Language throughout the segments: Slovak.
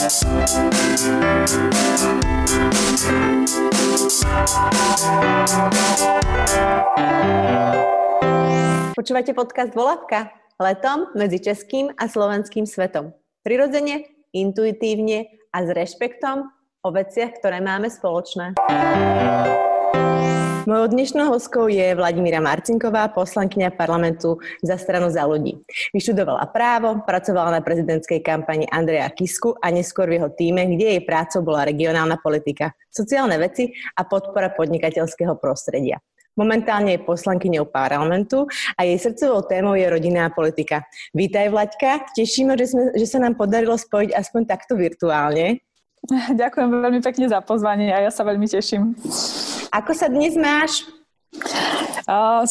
Počúvate podcast Volavka? Letom medzi českým a slovenským svetom. Prirodzene, intuitívne a s rešpektom o veciach, ktoré máme spoločné. Mojou dnešnou hostkou je Vladimíra Marcinková, poslankyňa parlamentu za stranu za ľudí. Vyštudovala právo, pracovala na prezidentskej kampani Andreja Kisku a neskôr v jeho týme, kde jej prácou bola regionálna politika, sociálne veci a podpora podnikateľského prostredia. Momentálne je poslankyňou parlamentu a jej srdcovou témou je rodinná politika. Vítaj, Vlaďka. Tešíme, že, sme, že sa nám podarilo spojiť aspoň takto virtuálne. Ďakujem veľmi pekne za pozvanie a ja sa veľmi teším. Ako sa dnes máš? Uh,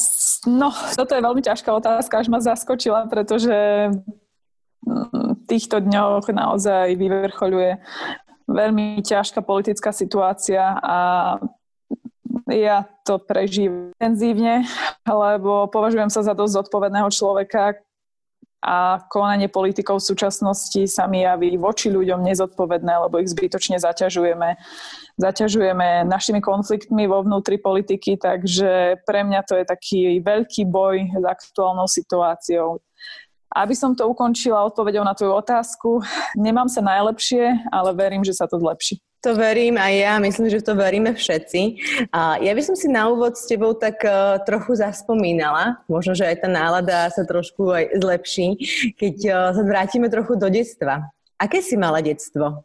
no, toto je veľmi ťažká otázka, až ma zaskočila, pretože v týchto dňoch naozaj vyvrchoľuje veľmi ťažká politická situácia a ja to prežívam intenzívne, lebo považujem sa za dosť zodpovedného človeka, a konanie politikov v súčasnosti sa mi javí voči ľuďom nezodpovedné, lebo ich zbytočne zaťažujeme. Zaťažujeme našimi konfliktmi vo vnútri politiky, takže pre mňa to je taký veľký boj s aktuálnou situáciou. Aby som to ukončila odpovedou na tvoju otázku, nemám sa najlepšie, ale verím, že sa to zlepší. To verím aj ja, myslím, že to veríme všetci. A ja by som si na úvod s tebou tak uh, trochu zaspomínala, možno, že aj tá nálada sa trošku aj zlepší, keď uh, sa vrátime trochu do detstva. Aké si mala detstvo?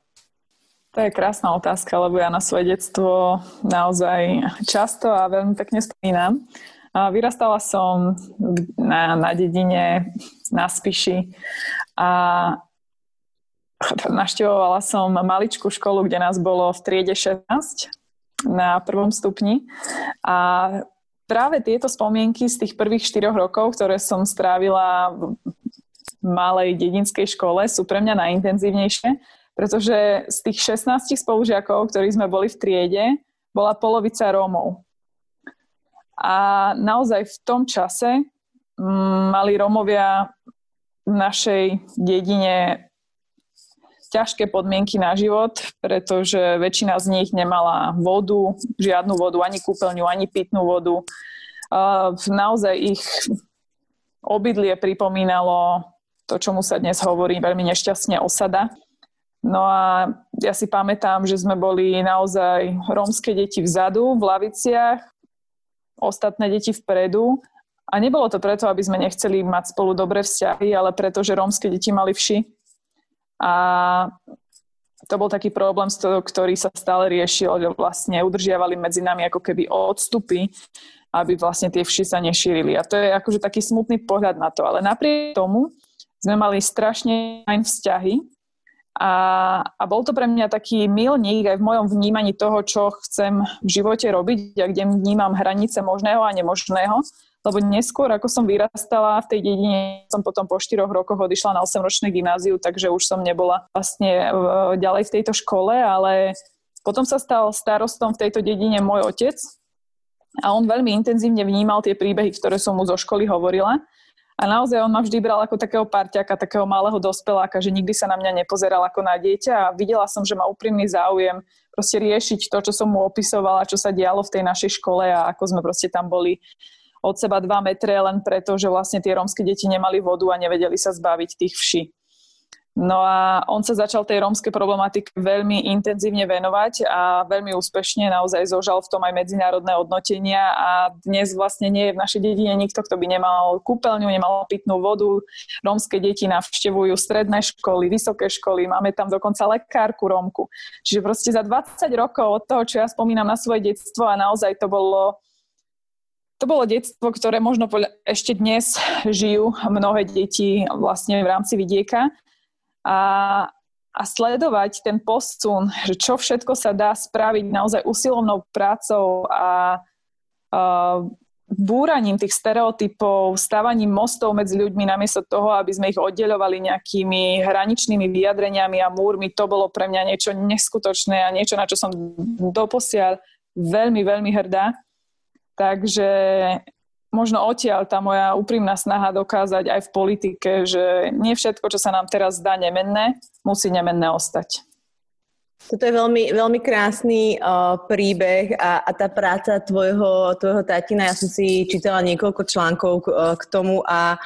To je krásna otázka, lebo ja na svoje detstvo naozaj často a veľmi pekne spomínam. Vyrastala som na, na dedine, na Spiši a Naštevovala som maličkú školu, kde nás bolo v triede 16 na prvom stupni a práve tieto spomienky z tých prvých 4 rokov, ktoré som strávila v malej dedinskej škole, sú pre mňa najintenzívnejšie, pretože z tých 16 spolužiakov, ktorí sme boli v triede, bola polovica Rómov. A naozaj v tom čase mm, mali Rómovia v našej dedine ťažké podmienky na život, pretože väčšina z nich nemala vodu, žiadnu vodu, ani kúpeľňu, ani pitnú vodu. Naozaj ich obydlie pripomínalo to, čomu sa dnes hovorí veľmi nešťastne osada. No a ja si pamätám, že sme boli naozaj rómske deti vzadu, v laviciach, ostatné deti vpredu. A nebolo to preto, aby sme nechceli mať spolu dobré vzťahy, ale preto, že rómske deti mali vši a to bol taký problém, ktorý sa stále riešil, že vlastne udržiavali medzi nami ako keby odstupy, aby vlastne tie vši sa nešírili. A to je akože taký smutný pohľad na to. Ale napriek tomu sme mali strašne fajn vzťahy a, a bol to pre mňa taký milník aj v mojom vnímaní toho, čo chcem v živote robiť a kde vnímam hranice možného a nemožného lebo neskôr, ako som vyrastala v tej dedine, som potom po 4 rokoch odišla na 8-ročné gymnáziu, takže už som nebola vlastne e, ďalej v tejto škole, ale potom sa stal starostom v tejto dedine môj otec a on veľmi intenzívne vnímal tie príbehy, ktoré som mu zo školy hovorila. A naozaj on ma vždy bral ako takého parťaka, takého malého dospeláka, že nikdy sa na mňa nepozeral ako na dieťa a videla som, že má úprimný záujem proste riešiť to, čo som mu opisovala, čo sa dialo v tej našej škole a ako sme proste tam boli od seba 2 metre len preto, že vlastne tie rómske deti nemali vodu a nevedeli sa zbaviť tých vší. No a on sa začal tej rómskej problematike veľmi intenzívne venovať a veľmi úspešne naozaj zožal v tom aj medzinárodné hodnotenia a dnes vlastne nie je v našej dedine nikto, kto by nemal kúpeľňu, nemal pitnú vodu. Rómske deti navštevujú stredné školy, vysoké školy, máme tam dokonca lekárku Rómku. Čiže proste za 20 rokov od toho, čo ja spomínam na svoje detstvo a naozaj to bolo to bolo detstvo, ktoré možno ešte dnes žijú mnohé deti vlastne v rámci vidieka. A, a sledovať ten posun, že čo všetko sa dá spraviť naozaj usilovnou prácou a, a búraním tých stereotypov, stávaním mostov medzi ľuďmi namiesto toho, aby sme ich oddeľovali nejakými hraničnými vyjadreniami a múrmi, to bolo pre mňa niečo neskutočné a niečo, na čo som doposiaľ veľmi, veľmi hrdá. Takže možno odtiaľ tá moja úprimná snaha dokázať aj v politike, že nie všetko, čo sa nám teraz zdá nemenné, musí nemenné ostať. Toto je veľmi, veľmi krásny uh, príbeh a, a tá práca tvojho, tvojho tatina, ja som si čítala niekoľko článkov k, uh, k tomu a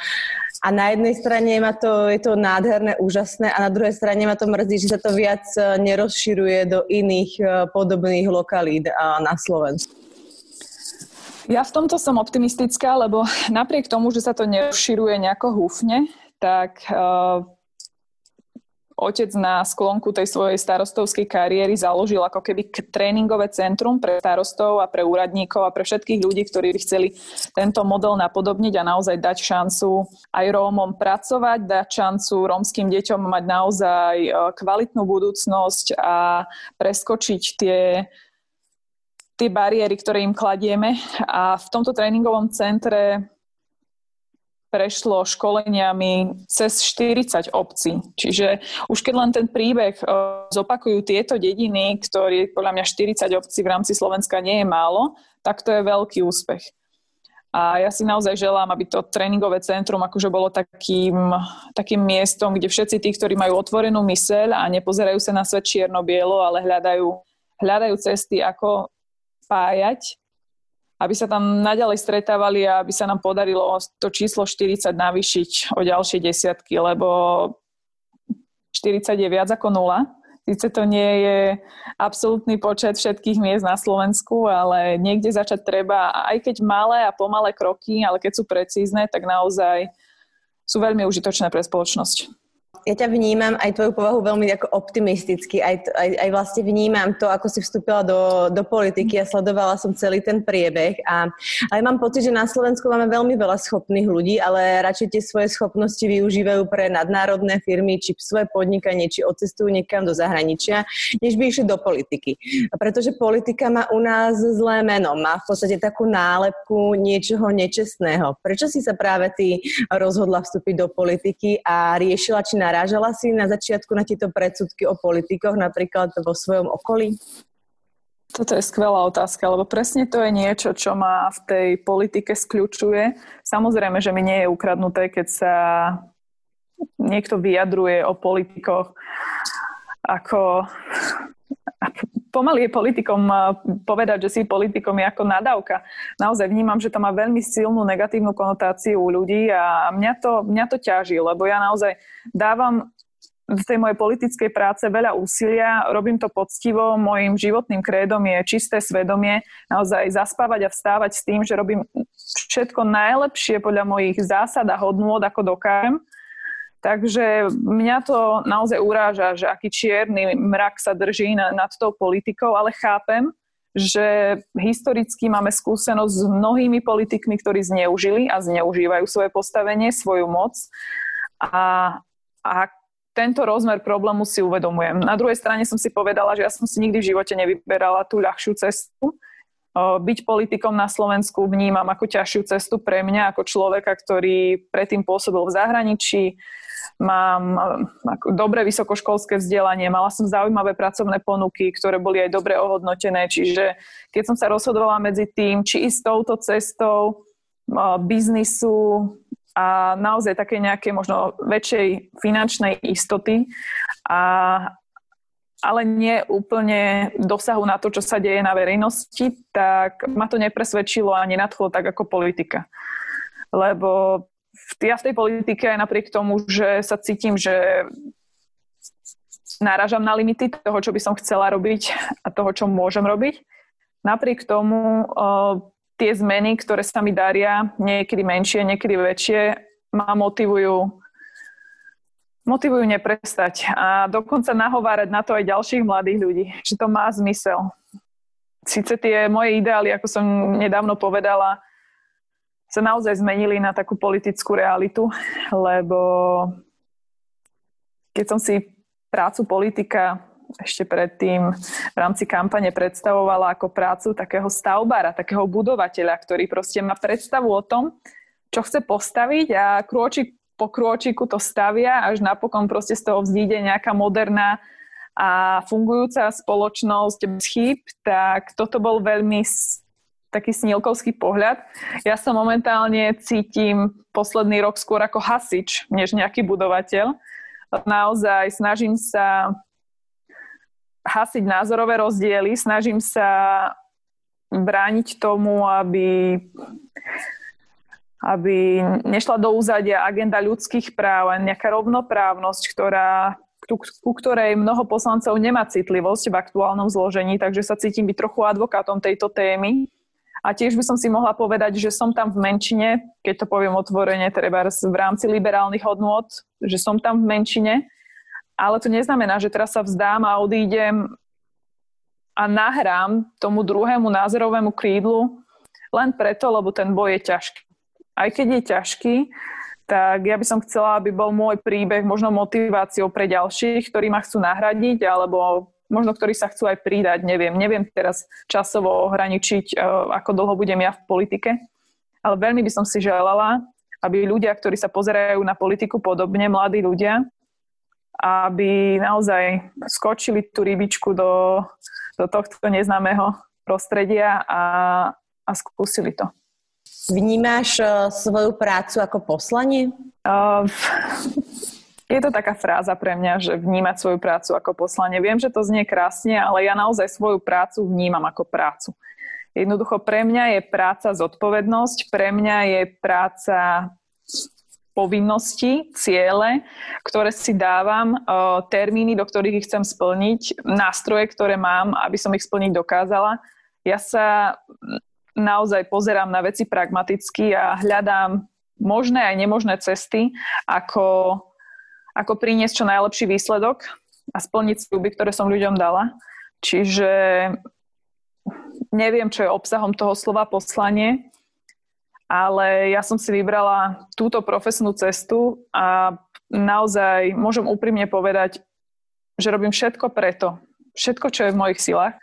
a na jednej strane ma to, je to nádherné, úžasné a na druhej strane ma to mrzí, že sa to viac nerozširuje do iných podobných lokalít na Slovensku. Ja v tomto som optimistická, lebo napriek tomu, že sa to nerozširuje nejako húfne, tak uh, otec na sklonku tej svojej starostovskej kariéry založil ako keby tréningové centrum pre starostov a pre úradníkov a pre všetkých ľudí, ktorí by chceli tento model napodobniť a naozaj dať šancu aj Rómom pracovať, dať šancu rómskym deťom mať naozaj e, kvalitnú budúcnosť a preskočiť tie tie bariéry, ktoré im kladieme. A v tomto tréningovom centre prešlo školeniami cez 40 obcí. Čiže už keď len ten príbeh e, zopakujú tieto dediny, ktorý podľa mňa 40 obcí v rámci Slovenska nie je málo, tak to je veľký úspech. A ja si naozaj želám, aby to tréningové centrum akože bolo takým, takým miestom, kde všetci tí, ktorí majú otvorenú myseľ a nepozerajú sa na svet čierno-bielo, ale hľadajú, hľadajú cesty, ako spájať aby sa tam naďalej stretávali a aby sa nám podarilo to číslo 40 navýšiť o ďalšie desiatky, lebo 40 je viac ako nula. Sice to nie je absolútny počet všetkých miest na Slovensku, ale niekde začať treba, aj keď malé a pomalé kroky, ale keď sú precízne, tak naozaj sú veľmi užitočné pre spoločnosť ja ťa vnímam aj tvoju povahu veľmi ako optimisticky, aj, aj, aj vlastne vnímam to, ako si vstúpila do, do politiky a sledovala som celý ten priebeh a aj mám pocit, že na Slovensku máme veľmi veľa schopných ľudí, ale radšej tie svoje schopnosti využívajú pre nadnárodné firmy, či svoje podnikanie, či odcestujú niekam do zahraničia, než by išli do politiky. A pretože politika má u nás zlé meno, má v podstate takú nálepku niečoho nečestného. Prečo si sa práve ty rozhodla vstúpiť do politiky a riešila, či na narážala si na začiatku na tieto predsudky o politikoch, napríklad vo svojom okolí? Toto je skvelá otázka, lebo presne to je niečo, čo ma v tej politike skľúčuje. Samozrejme, že mi nie je ukradnuté, keď sa niekto vyjadruje o politikoch ako pomaly je politikom povedať, že si politikom je ako nadávka. Naozaj vnímam, že to má veľmi silnú negatívnu konotáciu u ľudí a mňa to, mňa to ťaží, lebo ja naozaj dávam v tej mojej politickej práce veľa úsilia, robím to poctivo, môjim životným krédom je čisté svedomie, naozaj zaspávať a vstávať s tým, že robím všetko najlepšie podľa mojich zásad a hodnôt, ako dokážem Takže mňa to naozaj uráža, že aký čierny mrak sa drží nad tou politikou, ale chápem, že historicky máme skúsenosť s mnohými politikmi, ktorí zneužili a zneužívajú svoje postavenie, svoju moc. A, a tento rozmer problému si uvedomujem. Na druhej strane som si povedala, že ja som si nikdy v živote nevyberala tú ľahšiu cestu. Byť politikom na Slovensku vnímam ako ťažšiu cestu pre mňa, ako človeka, ktorý predtým pôsobil v zahraničí, mám eh, dobre vysokoškolské vzdelanie, mala som zaujímavé pracovné ponuky, ktoré boli aj dobre ohodnotené, čiže keď som sa rozhodovala medzi tým, či ísť touto cestou eh, biznisu a naozaj také nejaké možno väčšej finančnej istoty, a, ale nie úplne dosahu na to, čo sa deje na verejnosti, tak ma to nepresvedčilo a nenadchlo tak ako politika. Lebo ja v tej politike aj napriek tomu, že sa cítim, že náražam na limity toho, čo by som chcela robiť a toho, čo môžem robiť. Napriek tomu tie zmeny, ktoré sa mi daria, niekedy menšie, niekedy väčšie, ma motivujú motivujú neprestať a dokonca nahovárať na to aj ďalších mladých ľudí, že to má zmysel. Sice tie moje ideály, ako som nedávno povedala, sa naozaj zmenili na takú politickú realitu, lebo keď som si prácu politika ešte predtým v rámci kampane predstavovala ako prácu takého stavbára, takého budovateľa, ktorý proste má predstavu o tom, čo chce postaviť a krôčik po krôčiku to stavia, až napokon proste z toho vzíde nejaká moderná a fungujúca spoločnosť bez chýb, tak toto bol veľmi taký snílkovský pohľad. Ja sa momentálne cítim posledný rok skôr ako hasič, než nejaký budovateľ. Naozaj snažím sa hasiť názorové rozdiely, snažím sa brániť tomu, aby aby nešla do úzadia agenda ľudských práv a nejaká rovnoprávnosť, ktorá, ku, ku ktorej mnoho poslancov nemá citlivosť v aktuálnom zložení, takže sa cítim byť trochu advokátom tejto témy. A tiež by som si mohla povedať, že som tam v menšine, keď to poviem otvorene, treba v rámci liberálnych hodnôt, že som tam v menšine, ale to neznamená, že teraz sa vzdám a odídem a nahrám tomu druhému názorovému krídlu len preto, lebo ten boj je ťažký aj keď je ťažký, tak ja by som chcela, aby bol môj príbeh možno motiváciou pre ďalších, ktorí ma chcú nahradiť, alebo možno ktorí sa chcú aj pridať, neviem. Neviem teraz časovo ohraničiť, e, ako dlho budem ja v politike, ale veľmi by som si želala, aby ľudia, ktorí sa pozerajú na politiku podobne, mladí ľudia, aby naozaj skočili tú rybičku do, do tohto neznámeho prostredia a, a skúsili to. Vnímáš uh, svoju prácu ako poslanie? Uh, je to taká fráza pre mňa, že vnímať svoju prácu ako poslanie. Viem, že to znie krásne, ale ja naozaj svoju prácu vnímam ako prácu. Jednoducho pre mňa je práca zodpovednosť, pre mňa je práca povinnosti, ciele, ktoré si dávam, termíny, do ktorých ich chcem splniť, nástroje, ktoré mám, aby som ich splniť dokázala. Ja sa naozaj pozerám na veci pragmaticky a hľadám možné aj nemožné cesty, ako, ako priniesť čo najlepší výsledok a splniť sľuby, ktoré som ľuďom dala. Čiže neviem, čo je obsahom toho slova poslanie, ale ja som si vybrala túto profesnú cestu a naozaj môžem úprimne povedať, že robím všetko preto, všetko, čo je v mojich silách,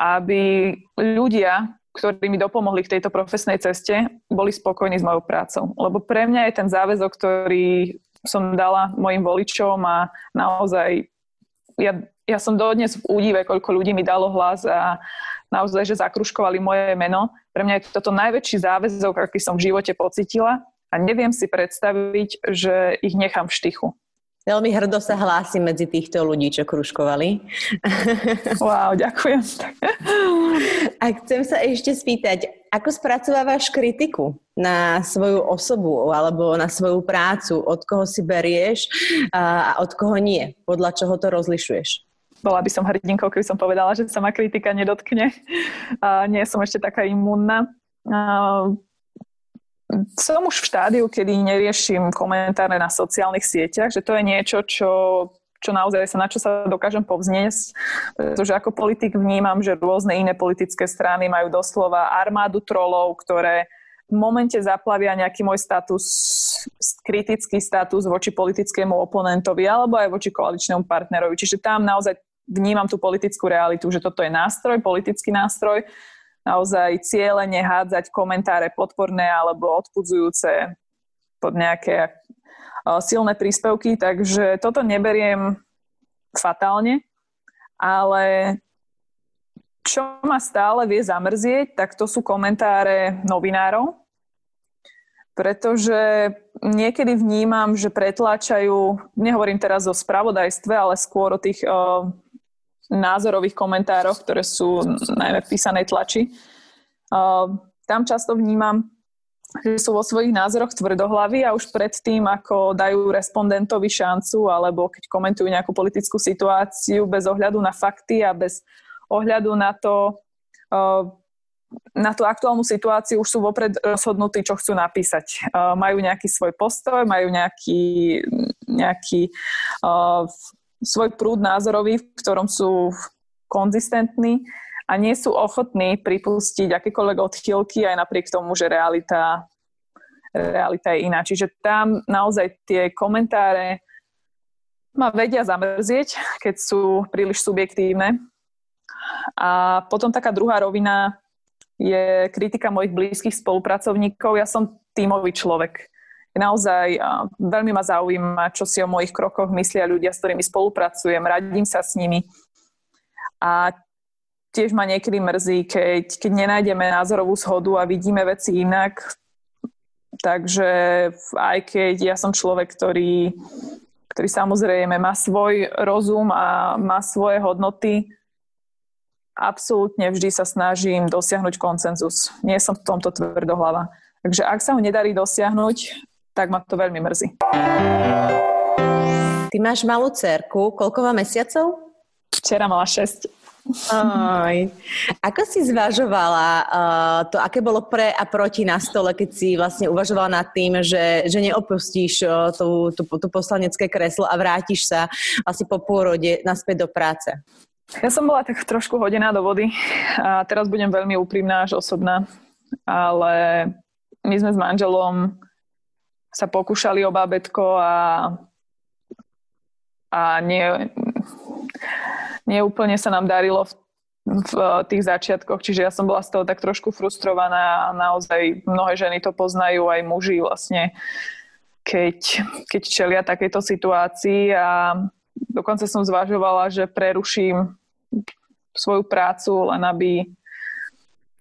aby ľudia, ktorí mi dopomohli v tejto profesnej ceste, boli spokojní s mojou prácou. Lebo pre mňa je ten záväzok, ktorý som dala mojim voličom a naozaj ja, ja som dodnes v údive, koľko ľudí mi dalo hlas a naozaj, že zakruškovali moje meno. Pre mňa je toto najväčší záväzok, aký som v živote pocitila a neviem si predstaviť, že ich nechám v štychu. Veľmi hrdo sa hlási medzi týchto ľudí, čo kruškovali. Wow, ďakujem. A chcem sa ešte spýtať, ako spracovávaš kritiku na svoju osobu alebo na svoju prácu? Od koho si berieš a od koho nie? Podľa čoho to rozlišuješ? Bola by som hrdinkou, keby som povedala, že sa ma kritika nedotkne. A nie som ešte taká imúnna som už v štádiu, kedy neriešim komentáre na sociálnych sieťach, že to je niečo, čo, čo naozaj sa, na čo sa dokážem povzniesť, pretože ako politik vnímam, že rôzne iné politické strany majú doslova armádu trolov, ktoré v momente zaplavia nejaký môj status, kritický status voči politickému oponentovi alebo aj voči koaličnému partnerovi. Čiže tam naozaj vnímam tú politickú realitu, že toto je nástroj, politický nástroj, naozaj cieľe nehádzať komentáre podporné alebo odpudzujúce pod nejaké silné príspevky, takže toto neberiem fatálne, ale čo ma stále vie zamrzieť, tak to sú komentáre novinárov, pretože niekedy vnímam, že pretláčajú, nehovorím teraz o spravodajstve, ale skôr o tých názorových komentároch, ktoré sú najmä v písanej tlači. Tam často vnímam, že sú vo svojich názoroch tvrdohlavy a už predtým, ako dajú respondentovi šancu alebo keď komentujú nejakú politickú situáciu bez ohľadu na fakty a bez ohľadu na to, na tú aktuálnu situáciu už sú vopred rozhodnutí, čo chcú napísať. Majú nejaký svoj postoj, majú nejaký, nejaký svoj prúd názorový, v ktorom sú konzistentní a nie sú ochotní pripustiť akékoľvek odchýlky aj napriek tomu, že realita, realita je iná. Čiže tam naozaj tie komentáre ma vedia zamrzieť, keď sú príliš subjektívne. A potom taká druhá rovina je kritika mojich blízkych spolupracovníkov. Ja som tímový človek naozaj veľmi ma zaujíma, čo si o mojich krokoch myslia ľudia, s ktorými spolupracujem, radím sa s nimi. A tiež ma niekedy mrzí, keď, keď nenájdeme názorovú shodu a vidíme veci inak. Takže aj keď ja som človek, ktorý, ktorý samozrejme má svoj rozum a má svoje hodnoty, absolútne vždy sa snažím dosiahnuť koncenzus. Nie som v tomto tvrdohlava. Takže ak sa ho nedarí dosiahnuť, tak ma to veľmi mrzí. Ty máš malú cerku. Koľko má mesiacov? Včera mala 6. Aj. Ako si zvažovala uh, to, aké bolo pre a proti na stole, keď si vlastne uvažovala nad tým, že, že neopustíš uh, tú, tú, tú poslanecké kreslo a vrátiš sa asi po pôrode naspäť do práce? Ja som bola tak trošku hodená do vody a teraz budem veľmi úprimná až osobná, ale my sme s manželom sa pokúšali o bábetko a, a nie, neúplne sa nám darilo v, v tých začiatkoch, čiže ja som bola z toho tak trošku frustrovaná a naozaj mnohé ženy to poznajú, aj muži vlastne, keď, keď čelia takéto situácii a dokonca som zvažovala, že preruším svoju prácu, len aby,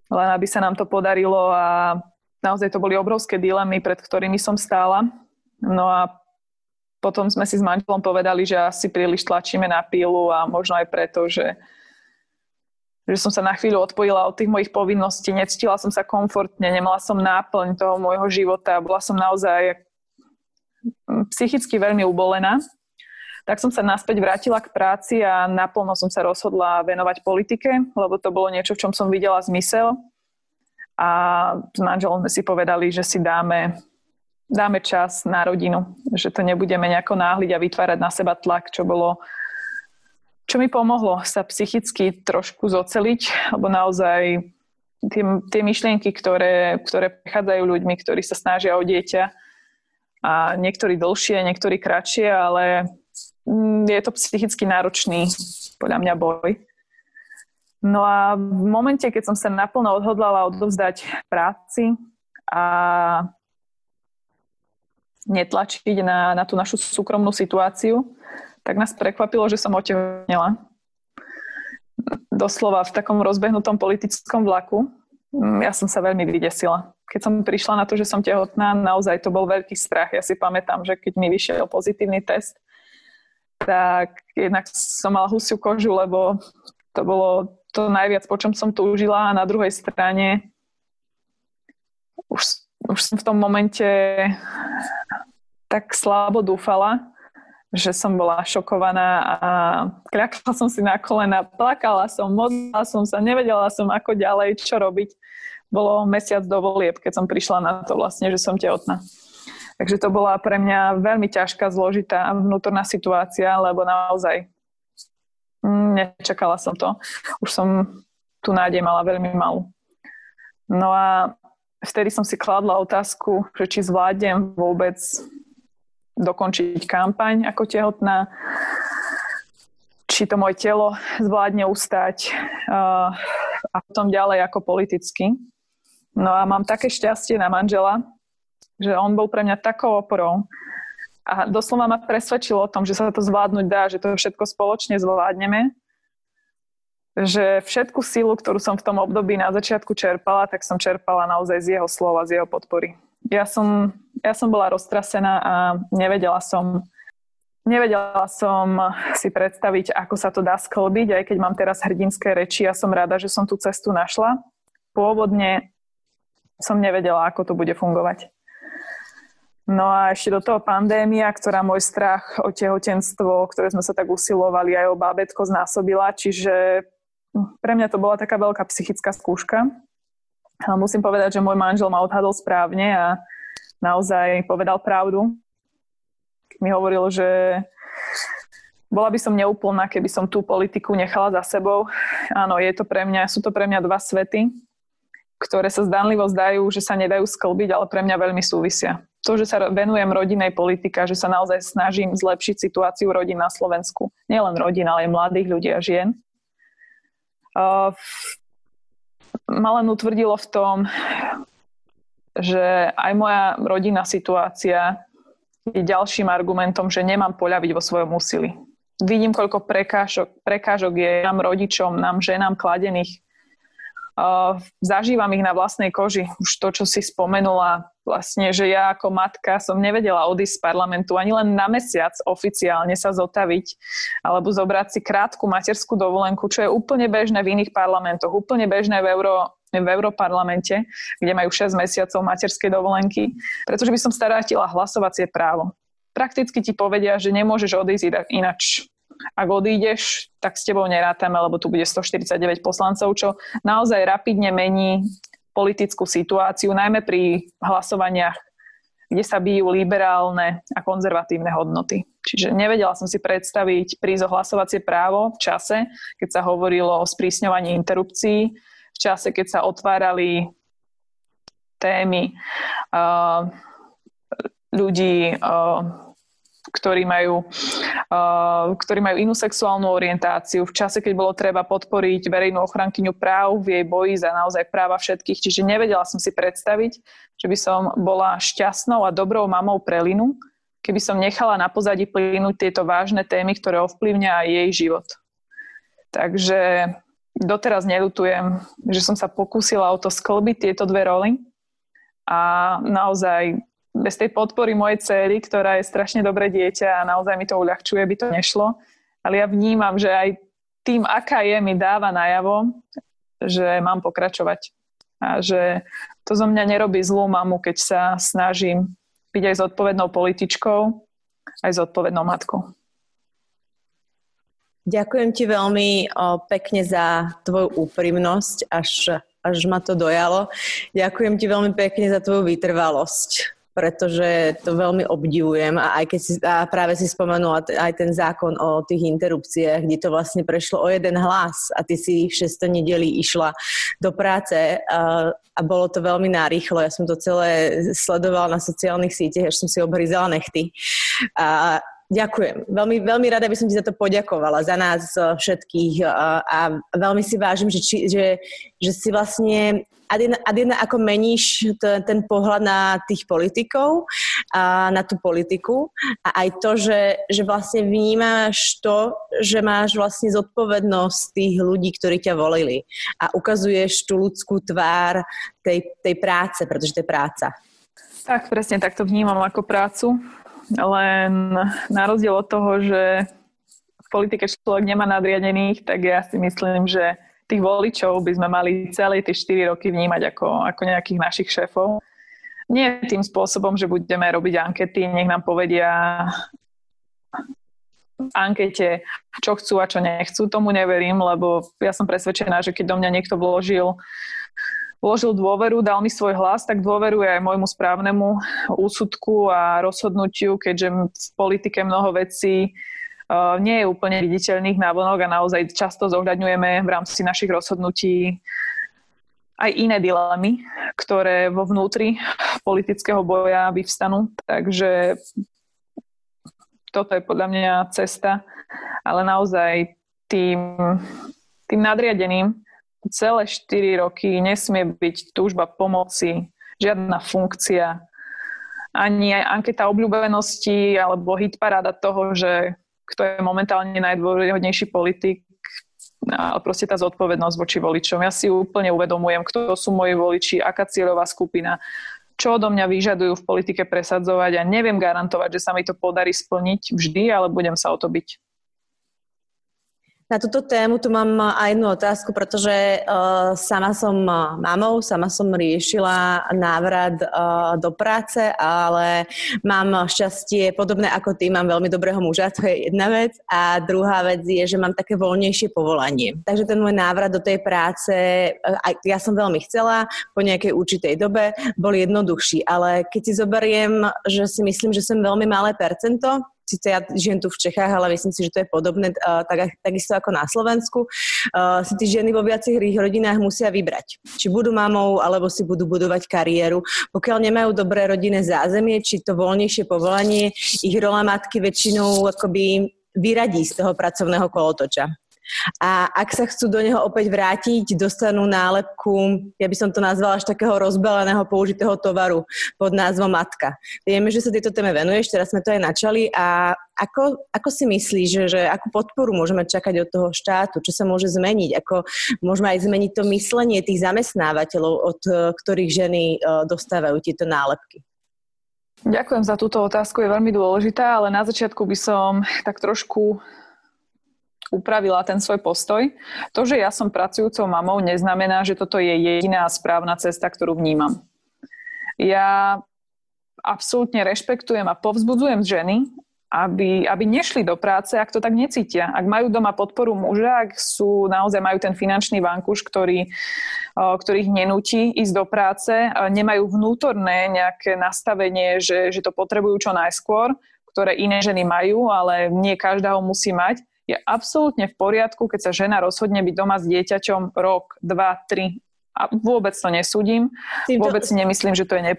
len aby sa nám to podarilo a naozaj to boli obrovské dilemy, pred ktorými som stála. No a potom sme si s manželom povedali, že asi príliš tlačíme na pílu a možno aj preto, že, že som sa na chvíľu odpojila od tých mojich povinností, necítila som sa komfortne, nemala som náplň toho môjho života, bola som naozaj psychicky veľmi ubolená. Tak som sa naspäť vrátila k práci a naplno som sa rozhodla venovať politike, lebo to bolo niečo, v čom som videla zmysel. A s manželom si povedali, že si dáme dáme čas na rodinu, že to nebudeme nejako náhliť a vytvárať na seba tlak, čo bolo čo mi pomohlo sa psychicky trošku zoceliť, lebo naozaj tie, tie myšlienky, ktoré, ktoré prechádzajú ľuďmi, ktorí sa snažia o dieťa a niektorí dlhšie, niektorí kratšie, ale mm, je to psychicky náročný podľa mňa boj. No a v momente, keď som sa naplno odhodlala odovzdať práci a netlačiť na, na tú našu súkromnú situáciu, tak nás prekvapilo, že som otehotnela. Doslova v takom rozbehnutom politickom vlaku. Ja som sa veľmi vydesila. Keď som prišla na to, že som tehotná, naozaj to bol veľký strach. Ja si pamätám, že keď mi vyšiel pozitívny test, tak jednak som mala husiu kožu, lebo to bolo to najviac, po čom som túžila a na druhej strane už už som v tom momente tak slabo dúfala, že som bola šokovaná a kľakla som si na kolena, plakala som, modlila som sa, nevedela som ako ďalej, čo robiť. Bolo mesiac do volieb, keď som prišla na to vlastne, že som tehotná. Takže to bola pre mňa veľmi ťažká, zložitá vnútorná situácia, lebo naozaj nečakala som to. Už som tú nádej mala veľmi malú. No a vtedy som si kladla otázku, že či zvládnem vôbec dokončiť kampaň ako tehotná, či to moje telo zvládne ustať uh, a potom ďalej ako politicky. No a mám také šťastie na manžela, že on bol pre mňa takou oporou a doslova ma presvedčil o tom, že sa to zvládnuť dá, že to všetko spoločne zvládneme že všetku sílu, ktorú som v tom období na začiatku čerpala, tak som čerpala naozaj z jeho slova, z jeho podpory. Ja som, ja som bola roztrasená a nevedela som, nevedela som si predstaviť, ako sa to dá sklbiť, aj keď mám teraz hrdinské reči, ja som rada, že som tú cestu našla. Pôvodne som nevedela, ako to bude fungovať. No a ešte do toho pandémia, ktorá môj strach o tehotenstvo, ktoré sme sa tak usilovali, aj o bábetko znásobila, čiže pre mňa to bola taká veľká psychická skúška. Ale musím povedať, že môj manžel ma odhadol správne a naozaj povedal pravdu. Mi hovoril, že bola by som neúplná, keby som tú politiku nechala za sebou. Áno, je to pre mňa, sú to pre mňa dva svety, ktoré sa zdanlivo zdajú, že sa nedajú sklbiť, ale pre mňa veľmi súvisia. To, že sa venujem rodinej politika, že sa naozaj snažím zlepšiť situáciu rodín na Slovensku. Nielen rodín, ale aj mladých ľudí a žien Uh, ma utvrdilo v tom, že aj moja rodinná situácia je ďalším argumentom, že nemám poľaviť vo svojom úsilí. Vidím, koľko prekážok, prekážok je nám rodičom, nám ženám kladených zažívam ich na vlastnej koži. Už to, čo si spomenula, vlastne, že ja ako matka som nevedela odísť z parlamentu ani len na mesiac oficiálne sa zotaviť alebo zobrať si krátku materskú dovolenku, čo je úplne bežné v iných parlamentoch, úplne bežné v Euro, v Európarlamente, kde majú 6 mesiacov materskej dovolenky, pretože by som starátila hlasovacie právo. Prakticky ti povedia, že nemôžeš odísť inač. Ak odídeš, tak s tebou nerátame, lebo tu bude 149 poslancov, čo naozaj rapidne mení politickú situáciu, najmä pri hlasovaniach, kde sa bijú liberálne a konzervatívne hodnoty. Čiže nevedela som si predstaviť prísť hlasovacie právo v čase, keď sa hovorilo o sprísňovaní interrupcií, v čase, keď sa otvárali témy uh, ľudí uh, ktorí majú, uh, ktorí majú inú sexuálnu orientáciu, v čase, keď bolo treba podporiť verejnú ochrankyňu práv v jej boji za naozaj práva všetkých. Čiže nevedela som si predstaviť, že by som bola šťastnou a dobrou mamou pre Linu, keby som nechala na pozadí plynúť tieto vážne témy, ktoré ovplyvňa aj jej život. Takže doteraz nelutujem, že som sa pokúsila o to sklbiť tieto dve roly a naozaj bez tej podpory mojej cery, ktorá je strašne dobré dieťa a naozaj mi to uľahčuje, by to nešlo. Ale ja vnímam, že aj tým, aká je, mi dáva najavo, že mám pokračovať. A že to zo mňa nerobí zlú mamu, keď sa snažím byť aj zodpovednou političkou, aj zodpovednou matkou. Ďakujem ti veľmi o, pekne za tvoju úprimnosť, až, až ma to dojalo. Ďakujem ti veľmi pekne za tvoju vytrvalosť pretože to veľmi obdivujem a aj keď si, a práve si spomenula aj ten zákon o tých interrupciách, kde to vlastne prešlo o jeden hlas a ty si v 6. nedeli išla do práce a, a bolo to veľmi narýchlo. Ja som to celé sledovala na sociálnych sieťach, až som si obhryzala nechty. A Ďakujem. Veľmi, veľmi rada by som ti za to poďakovala, za nás všetkých a, a veľmi si vážim, že, že, že si vlastne Adina, Adina ako meníš ten, ten pohľad na tých politikov a na tú politiku a aj to, že, že vlastne vnímaš to, že máš vlastne zodpovednosť tých ľudí, ktorí ťa volili a ukazuješ tú ľudskú tvár tej, tej práce, pretože to je práca. Tak, presne tak to vnímam ako prácu, len na rozdiel od toho, že v politike človek nemá nadriadených, tak ja si myslím, že tých voličov by sme mali celé tie 4 roky vnímať ako, ako nejakých našich šéfov. Nie tým spôsobom, že budeme robiť ankety, nech nám povedia v ankete, čo chcú a čo nechcú. Tomu neverím, lebo ja som presvedčená, že keď do mňa niekto vložil vložil dôveru, dal mi svoj hlas, tak dôveruje aj môjmu správnemu úsudku a rozhodnutiu, keďže v politike mnoho vecí Eh, nie je úplne viditeľných návonok a naozaj často zohľadňujeme v rámci našich rozhodnutí aj iné dilemy, ktoré vo vnútri politického boja vyvstanú. Takže toto je podľa mňa cesta, ale naozaj tým, tým nadriadeným celé 4 roky nesmie byť túžba pomoci, žiadna funkcia, ani aj anketa obľúbenosti alebo hitparáda toho, že kto je momentálne najdôvodnejší politik, ale proste tá zodpovednosť voči voličom. Ja si úplne uvedomujem, kto sú moji voliči, aká cieľová skupina, čo odo mňa vyžadujú v politike presadzovať a neviem garantovať, že sa mi to podarí splniť vždy, ale budem sa o to byť. Na túto tému tu mám aj jednu otázku, pretože uh, sama som mamou, sama som riešila návrat uh, do práce, ale mám šťastie podobné ako ty, mám veľmi dobrého muža, to je jedna vec. A druhá vec je, že mám také voľnejšie povolanie. Takže ten môj návrat do tej práce, aj ja som veľmi chcela, po nejakej určitej dobe bol jednoduchší, ale keď si zoberiem, že si myslím, že som veľmi malé percento, síce ja žijem tu v Čechách, ale myslím si, že to je podobné uh, tak, takisto ako na Slovensku, uh, si tí ženy vo viacerých rodinách musia vybrať. Či budú mamou, alebo si budú budovať kariéru. Pokiaľ nemajú dobré rodinné zázemie, či to voľnejšie povolanie, ich rola matky väčšinou akoby vyradí z toho pracovného kolotoča. A ak sa chcú do neho opäť vrátiť, dostanú nálepku, ja by som to nazvala až takého rozbaleného použitého tovaru pod názvom Matka. Vieme, že sa tejto téme venuješ, teraz sme to aj načali a ako, ako si myslíš, že, že akú podporu môžeme čakať od toho štátu, čo sa môže zmeniť, ako môžeme aj zmeniť to myslenie tých zamestnávateľov, od ktorých ženy e, dostávajú tieto nálepky? Ďakujem za túto otázku, je veľmi dôležitá, ale na začiatku by som tak trošku upravila ten svoj postoj. To, že ja som pracujúcou mamou, neznamená, že toto je jediná správna cesta, ktorú vnímam. Ja absolútne rešpektujem a povzbudzujem ženy, aby, aby nešli do práce, ak to tak necítia. Ak majú doma podporu muža, ak sú, naozaj majú ten finančný vankuš, ktorý, ktorých nenúti ísť do práce, nemajú vnútorné nejaké nastavenie, že, že to potrebujú čo najskôr, ktoré iné ženy majú, ale nie každá ho musí mať, je absolútne v poriadku, keď sa žena rozhodne byť doma s dieťaťom rok, dva, tri. A vôbec to nesúdim. Vôbec si nemyslím, že to je ne,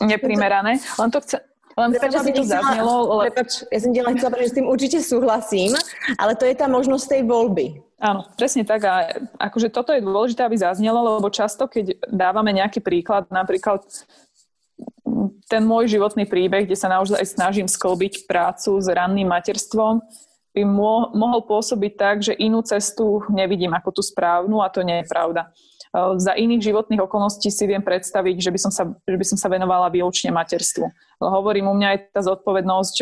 neprimerané. Len to chce, len Prepač, chcem, aby to zaznelo. Ale... Prepač, ja som len chcela povedať, že s tým určite súhlasím, ale to je tá možnosť tej voľby. Áno, presne tak. A akože toto je dôležité, aby zaznelo, lebo často, keď dávame nejaký príklad, napríklad ten môj životný príbeh, kde sa naozaj snažím sklbiť prácu s ranným materstvom, by mo- mohol pôsobiť tak, že inú cestu nevidím ako tú správnu a to nie je pravda. Za iných životných okolností si viem predstaviť, že by som sa, že by som sa venovala výlučne materstvu. Hovorím, u mňa je tá zodpovednosť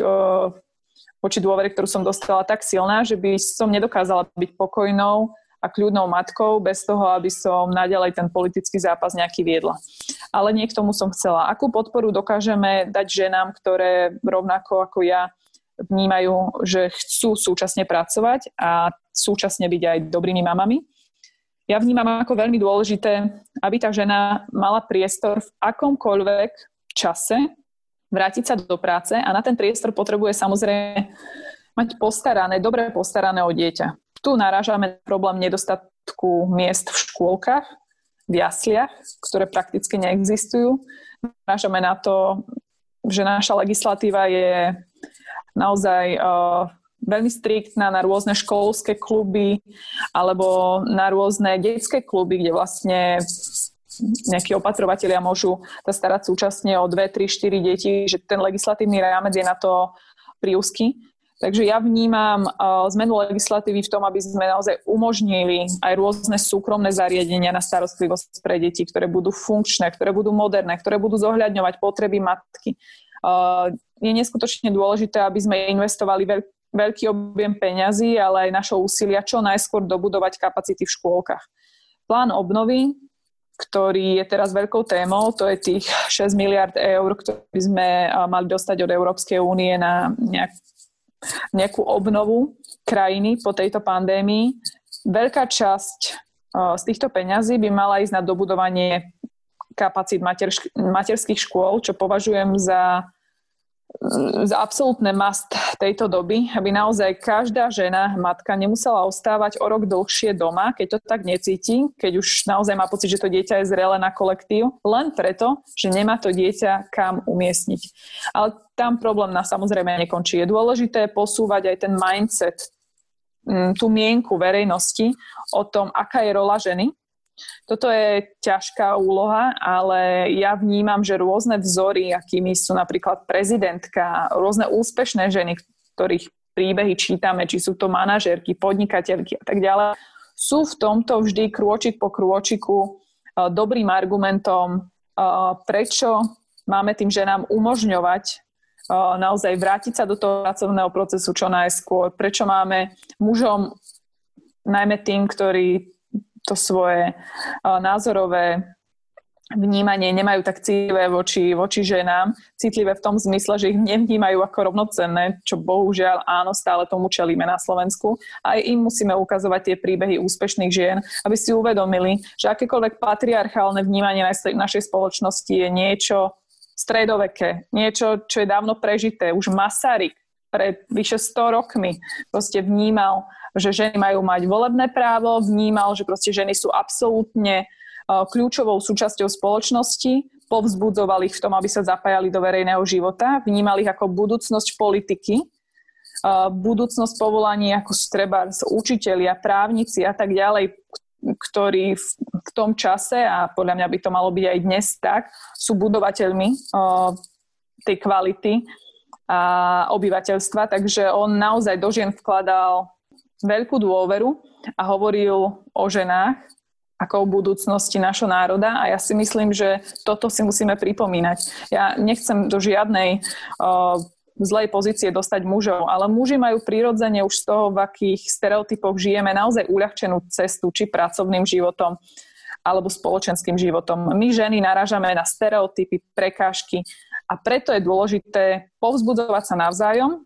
voči dôvere, ktorú som dostala tak silná, že by som nedokázala byť pokojnou a kľudnou matkou bez toho, aby som naďalej ten politický zápas nejaký viedla. Ale nie k tomu som chcela. Akú podporu dokážeme dať ženám, ktoré rovnako ako ja vnímajú, že chcú súčasne pracovať a súčasne byť aj dobrými mamami ja vnímam ako veľmi dôležité, aby tá žena mala priestor v akomkoľvek čase vrátiť sa do práce a na ten priestor potrebuje samozrejme mať postarané, dobre postarané o dieťa. Tu narážame problém nedostatku miest v škôlkach, v jasliach, ktoré prakticky neexistujú. Narážame na to, že naša legislatíva je naozaj uh, veľmi striktná na rôzne školské kluby alebo na rôzne detské kluby, kde vlastne nejakí opatrovatelia môžu sa starať súčasne o 2, 3, 4 deti, že ten legislatívny rámec je na to príusky. Takže ja vnímam uh, zmenu legislatívy v tom, aby sme naozaj umožnili aj rôzne súkromné zariadenia na starostlivosť pre deti, ktoré budú funkčné, ktoré budú moderné, ktoré budú zohľadňovať potreby matky. Uh, je neskutočne dôležité, aby sme investovali veľ- veľký objem peňazí, ale aj našho úsilia čo najskôr dobudovať kapacity v škôlkach. Plán obnovy, ktorý je teraz veľkou témou, to je tých 6 miliard eur, ktoré by sme mali dostať od Európskej únie na nejak, nejakú obnovu krajiny po tejto pandémii. Veľká časť z týchto peňazí by mala ísť na dobudovanie kapacít materských škôl, čo považujem za absolútne must tejto doby, aby naozaj každá žena, matka nemusela ostávať o rok dlhšie doma, keď to tak necíti, keď už naozaj má pocit, že to dieťa je zrelé na kolektív, len preto, že nemá to dieťa kam umiestniť. Ale tam problém nás samozrejme nekončí. Je dôležité posúvať aj ten mindset, mm, tú mienku verejnosti o tom, aká je rola ženy toto je ťažká úloha, ale ja vnímam, že rôzne vzory, akými sú napríklad prezidentka, rôzne úspešné ženy, ktorých príbehy čítame, či sú to manažerky, podnikateľky a tak ďalej, sú v tomto vždy krôčik po krôčiku e, dobrým argumentom, e, prečo máme tým ženám umožňovať e, naozaj vrátiť sa do toho pracovného procesu čo najskôr, prečo máme mužom najmä tým, ktorí to svoje názorové vnímanie nemajú tak citlivé voči, voči ženám, citlivé v tom zmysle, že ich nevnímajú ako rovnocenné, čo bohužiaľ áno, stále tomu čelíme na Slovensku. Aj im musíme ukazovať tie príbehy úspešných žien, aby si uvedomili, že akékoľvek patriarchálne vnímanie našej spoločnosti je niečo stredoveké, niečo, čo je dávno prežité. Už Masaryk pred vyše 100 rokmi proste vnímal že ženy majú mať volebné právo, vnímal, že proste ženy sú absolútne uh, kľúčovou súčasťou spoločnosti, povzbudzoval ich v tom, aby sa zapájali do verejného života, vnímal ich ako budúcnosť politiky budúcnosť povolaní, ako treba učitelia, právnici a tak ďalej, ktorí v, v tom čase, a podľa mňa by to malo byť aj dnes tak, sú budovateľmi tej kvality a obyvateľstva, takže on naozaj do žien vkladal veľkú dôveru a hovoril o ženách ako o budúcnosti našho národa a ja si myslím, že toto si musíme pripomínať. Ja nechcem do žiadnej uh, zlej pozície dostať mužov, ale muži majú prirodzene už z toho, v akých stereotypoch žijeme, naozaj uľahčenú cestu, či pracovným životom, alebo spoločenským životom. My ženy narážame na stereotypy, prekážky a preto je dôležité povzbudzovať sa navzájom,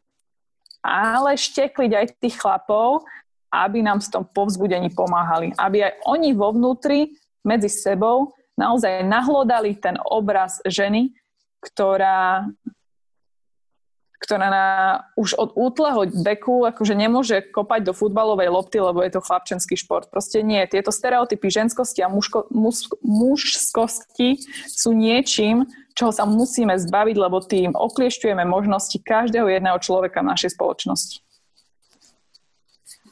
ale štekliť aj tých chlapov, aby nám v tom povzbudení pomáhali. Aby aj oni vo vnútri medzi sebou naozaj nahlodali ten obraz ženy, ktorá, ktorá na, už od útleho veku akože nemôže kopať do futbalovej lopty, lebo je to chlapčenský šport. Proste nie. Tieto stereotypy ženskosti a mužko, muž, mužskosti sú niečím, čoho sa musíme zbaviť, lebo tým okliešťujeme možnosti každého jedného človeka v našej spoločnosti.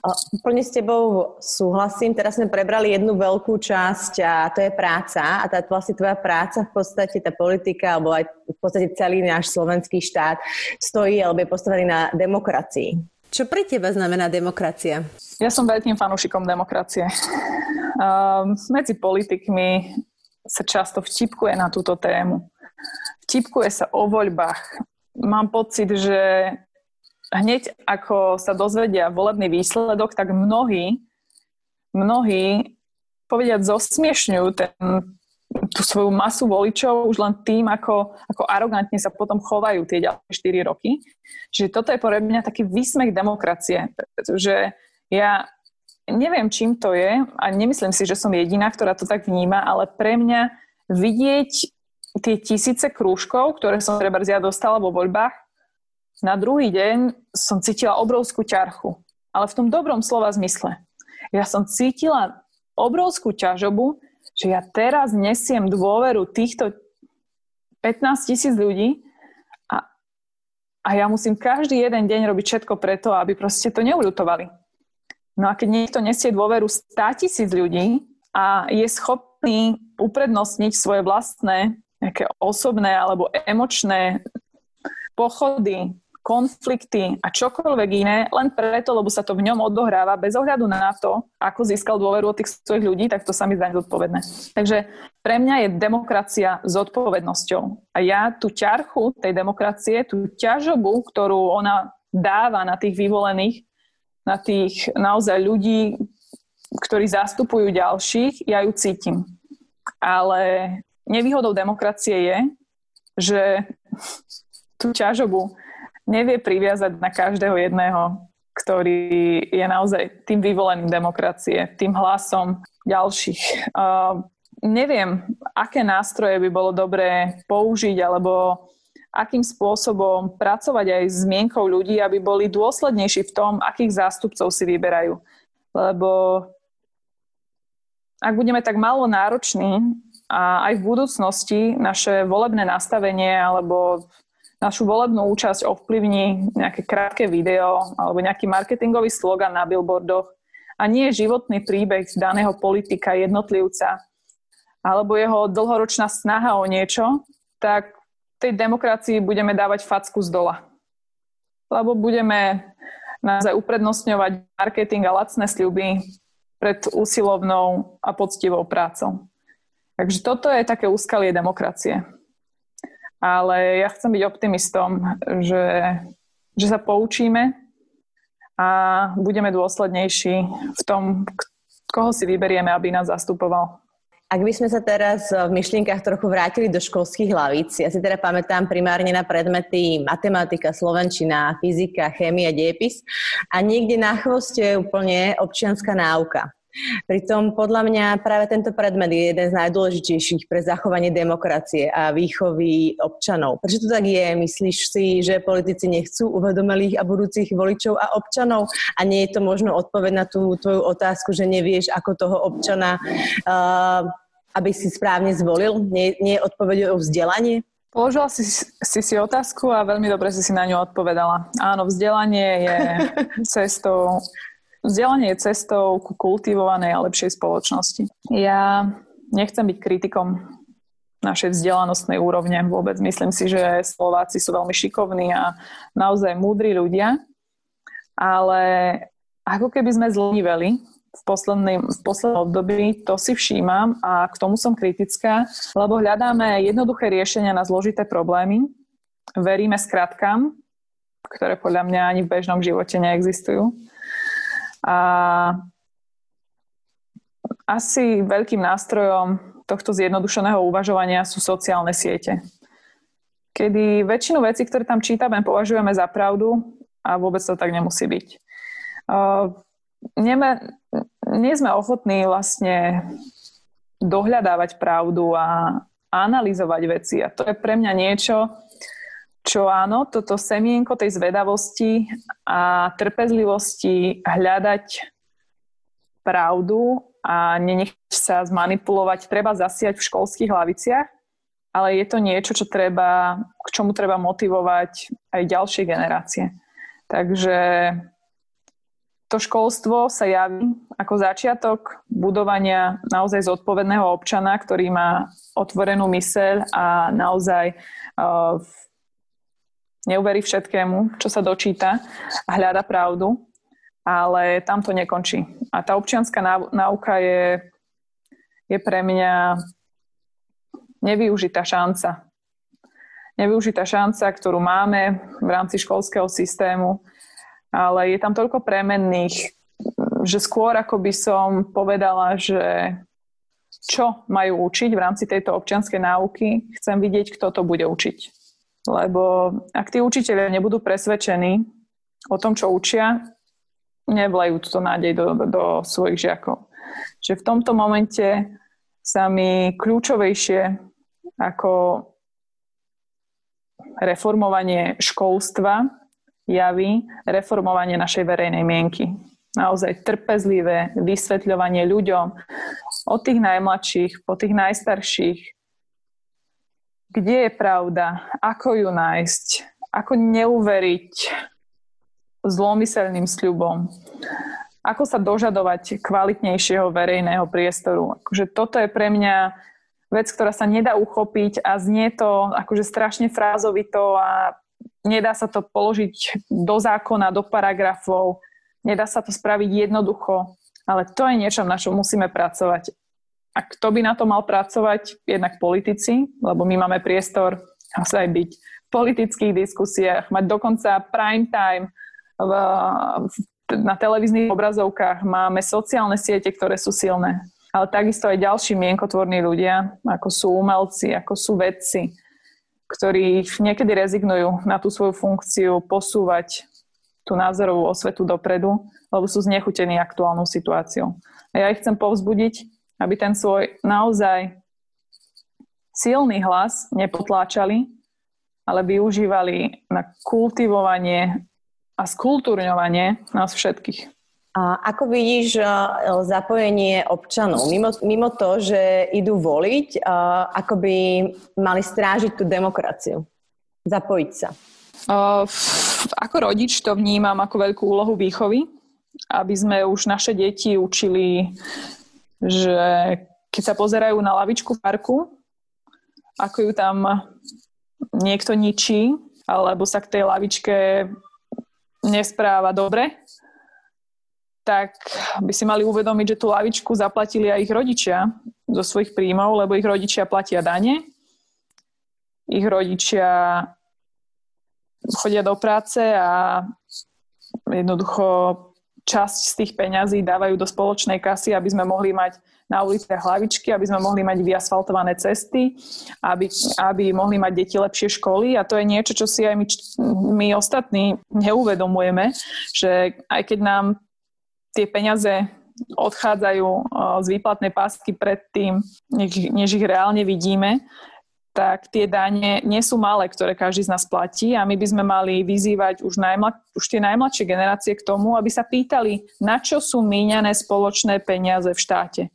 Úplne s tebou súhlasím. Teraz sme prebrali jednu veľkú časť a to je práca. A tá vlastne tvoja práca v podstate, tá politika, alebo aj v podstate celý náš slovenský štát stojí alebo je postavený na demokracii. Čo pre teba znamená demokracia? Ja som veľkým fanúšikom demokracie. Um, medzi politikmi sa často vtipkuje na túto tému. Vtipkuje sa o voľbách. Mám pocit, že hneď ako sa dozvedia volebný výsledok, tak mnohí, mnohí povediať zosmiešňujú ten, tú svoju masu voličov už len tým, ako, ako arogantne sa potom chovajú tie ďalšie 4 roky. Čiže toto je pre mňa taký výsmech demokracie, pretože ja neviem, čím to je a nemyslím si, že som jediná, ktorá to tak vníma, ale pre mňa vidieť tie tisíce krúžkov, ktoré som treba ja dostala vo voľbách, na druhý deň som cítila obrovskú ťarchu, ale v tom dobrom slova zmysle. Ja som cítila obrovskú ťažobu, že ja teraz nesiem dôveru týchto 15 tisíc ľudí a, a ja musím každý jeden deň robiť všetko preto, aby proste to neuľutovali. No a keď niekto nesie dôveru 100 tisíc ľudí a je schopný uprednostniť svoje vlastné nejaké osobné alebo emočné pochody, konflikty a čokoľvek iné, len preto, lebo sa to v ňom odohráva bez ohľadu na to, ako získal dôveru od tých svojich ľudí, tak to sa mi zdá zodpovedné. Takže pre mňa je demokracia zodpovednosťou. A ja tú ťarchu tej demokracie, tú ťažobu, ktorú ona dáva na tých vyvolených, na tých naozaj ľudí, ktorí zastupujú ďalších, ja ju cítim. Ale nevýhodou demokracie je, že tú ťažobu nevie priviazať na každého jedného, ktorý je naozaj tým vyvoleným demokracie, tým hlasom ďalších. Uh, neviem, aké nástroje by bolo dobré použiť, alebo akým spôsobom pracovať aj s mienkou ľudí, aby boli dôslednejší v tom, akých zástupcov si vyberajú. Lebo ak budeme tak malo nároční a aj v budúcnosti naše volebné nastavenie alebo našu volebnú účasť ovplyvní nejaké krátke video alebo nejaký marketingový slogan na billboardoch a nie životný príbeh daného politika, jednotlivca alebo jeho dlhoročná snaha o niečo, tak tej demokracii budeme dávať facku z dola. Lebo budeme naozaj uprednostňovať marketing a lacné sľuby pred úsilovnou a poctivou prácou. Takže toto je také úskalie demokracie ale ja chcem byť optimistom, že, že sa poučíme a budeme dôslednejší v tom, koho si vyberieme, aby nás zastupoval. Ak by sme sa teraz v myšlienkach trochu vrátili do školských hlavíc, ja si teda pamätám primárne na predmety matematika, slovenčina, fyzika, chémia, diepis a niekde na chvoste je úplne občianská náuka. Pritom podľa mňa práve tento predmet je jeden z najdôležitejších pre zachovanie demokracie a výchovy občanov. Prečo to tak je? Myslíš si, že politici nechcú uvedomelých a budúcich voličov a občanov? A nie je to možno odpoveď na tú tvoju otázku, že nevieš, ako toho občana, uh, aby si správne zvolil? Nie, nie je odpoveď o vzdelanie? Položila si, si si otázku a veľmi dobre si si na ňu odpovedala. Áno, vzdelanie je cestou Vzdelanie je cestou ku kultivovanej a lepšej spoločnosti. Ja nechcem byť kritikom našej vzdelanostnej úrovne vôbec. Myslím si, že Slováci sú veľmi šikovní a naozaj múdri ľudia, ale ako keby sme zleniveli v, v poslednom období, to si všímam a k tomu som kritická, lebo hľadáme jednoduché riešenia na zložité problémy, veríme skratkám, ktoré podľa mňa ani v bežnom živote neexistujú a asi veľkým nástrojom tohto zjednodušeného uvažovania sú sociálne siete. Kedy väčšinu vecí, ktoré tam čítame, považujeme za pravdu a vôbec to tak nemusí byť. Uh, nie sme ochotní vlastne dohľadávať pravdu a analyzovať veci. A to je pre mňa niečo, čo áno, toto semienko tej zvedavosti a trpezlivosti hľadať pravdu a nenechať sa zmanipulovať, treba zasiať v školských hlaviciach, ale je to niečo, čo treba, k čomu treba motivovať aj ďalšie generácie. Takže to školstvo sa javí ako začiatok budovania naozaj zodpovedného občana, ktorý má otvorenú myseľ a naozaj uh, neuverí všetkému, čo sa dočíta a hľada pravdu, ale tam to nekončí. A tá občianská náuka je, je pre mňa nevyužitá šanca. Nevyužitá šanca, ktorú máme v rámci školského systému, ale je tam toľko premenných, že skôr ako by som povedala, že čo majú učiť v rámci tejto občianskej náuky, chcem vidieť, kto to bude učiť. Lebo ak tí učiteľia nebudú presvedčení o tom, čo učia, nevlajú túto nádej do, do, svojich žiakov. Že v tomto momente sa mi kľúčovejšie ako reformovanie školstva javí reformovanie našej verejnej mienky. Naozaj trpezlivé vysvetľovanie ľuďom od tých najmladších po tých najstarších, kde je pravda, ako ju nájsť, ako neuveriť zlomyselným sľubom, ako sa dožadovať kvalitnejšieho verejného priestoru. Akože toto je pre mňa vec, ktorá sa nedá uchopiť a znie to akože strašne frázovito a nedá sa to položiť do zákona, do paragrafov, nedá sa to spraviť jednoducho, ale to je niečo, na čo musíme pracovať. A kto by na to mal pracovať? Jednak politici, lebo my máme priestor aj byť v politických diskusiách, mať dokonca prime time v, na televíznych obrazovkách, máme sociálne siete, ktoré sú silné. Ale takisto aj ďalší mienkotvorní ľudia, ako sú umelci, ako sú vedci, ktorí niekedy rezignujú na tú svoju funkciu posúvať tú názorovú osvetu dopredu, lebo sú znechutení aktuálnou situáciou. A ja ich chcem povzbudiť, aby ten svoj naozaj silný hlas nepotláčali, ale využívali na kultivovanie a skultúrňovanie nás všetkých. A ako vidíš zapojenie občanov? Mimo, mimo to, že idú voliť, ako by mali strážiť tú demokraciu? Zapojiť sa? Uh, ako rodič to vnímam ako veľkú úlohu výchovy, aby sme už naše deti učili že keď sa pozerajú na lavičku v parku, ako ju tam niekto ničí, alebo sa k tej lavičke nespráva dobre, tak by si mali uvedomiť, že tú lavičku zaplatili aj ich rodičia zo svojich príjmov, lebo ich rodičia platia dane, ich rodičia chodia do práce a jednoducho časť z tých peňazí dávajú do spoločnej kasy, aby sme mohli mať na uliciach hlavičky, aby sme mohli mať vyasfaltované cesty, aby, aby mohli mať deti lepšie školy. A to je niečo, čo si aj my, my ostatní neuvedomujeme, že aj keď nám tie peniaze odchádzajú z výplatnej pásky predtým, než ich reálne vidíme, tak tie dane nie sú malé, ktoré každý z nás platí a my by sme mali vyzývať už, najmla, už tie najmladšie generácie k tomu, aby sa pýtali, na čo sú míňané spoločné peniaze v štáte.